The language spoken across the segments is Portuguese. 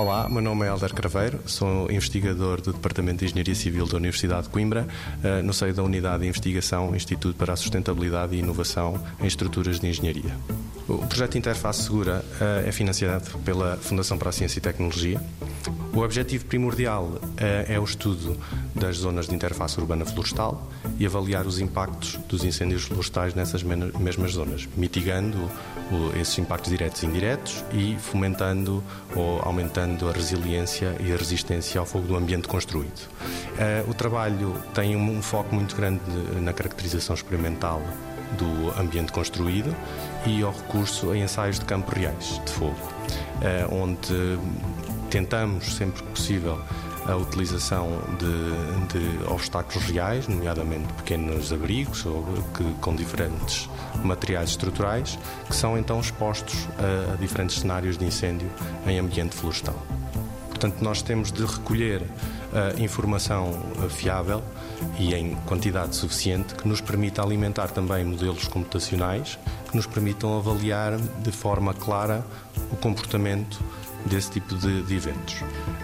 Olá, meu nome é Helder Craveiro, sou investigador do Departamento de Engenharia Civil da Universidade de Coimbra, eh, no seio da Unidade de Investigação Instituto para a Sustentabilidade e Inovação em Estruturas de Engenharia. O projeto Interface Segura eh, é financiado pela Fundação para a Ciência e Tecnologia. O objetivo primordial eh, é o estudo das zonas de interface urbana florestal e avaliar os impactos dos incêndios florestais nessas mesmas zonas, mitigando esses impactos diretos e indiretos e fomentando ou aumentando a resiliência e a resistência ao fogo do ambiente construído. Eh, o trabalho tem um foco muito grande na caracterização experimental do ambiente construído e ao recurso a ensaios de campo reais de fogo, eh, onde tentamos sempre que possível a utilização de, de, obstáculos reais, nomeadamente pequenos abrigos ou que, com diferentes materiais estruturais, que são então expostos a, a diferentes cenários de incêndio em ambiente florestal. Portanto, nós temos de recolher informação fiável e em quantidade suficiente que nos permita alimentar também modelos computacionais que nos permitam avaliar de forma clara o comportamento desse tipo de, de, eventos.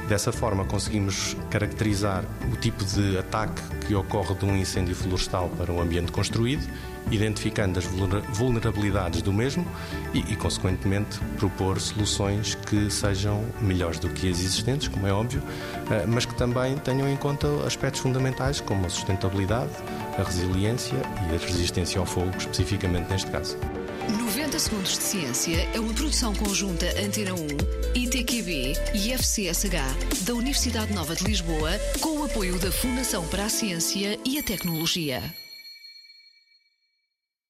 Dessa forma, conseguimos caracterizar o tipo de ataque que ocorre de um incêndio florestal para um ambiente construído, identificando as vulnerabilidades do mesmo e, e, consequentemente, propor soluções que sejam melhores do que as existentes, como é óbvio, eh, mas que também tenham em conta aspectos fundamentais como a sustentabilidade, a resiliência e a resistência ao fogo, especificamente neste caso. 90 Segundos de Ciência é uma produção conjunta Antena 1, ITQB e FCSH da Universidade Nova de Lisboa, com o apoio da Fundação para a Ciência e a Tecnologia.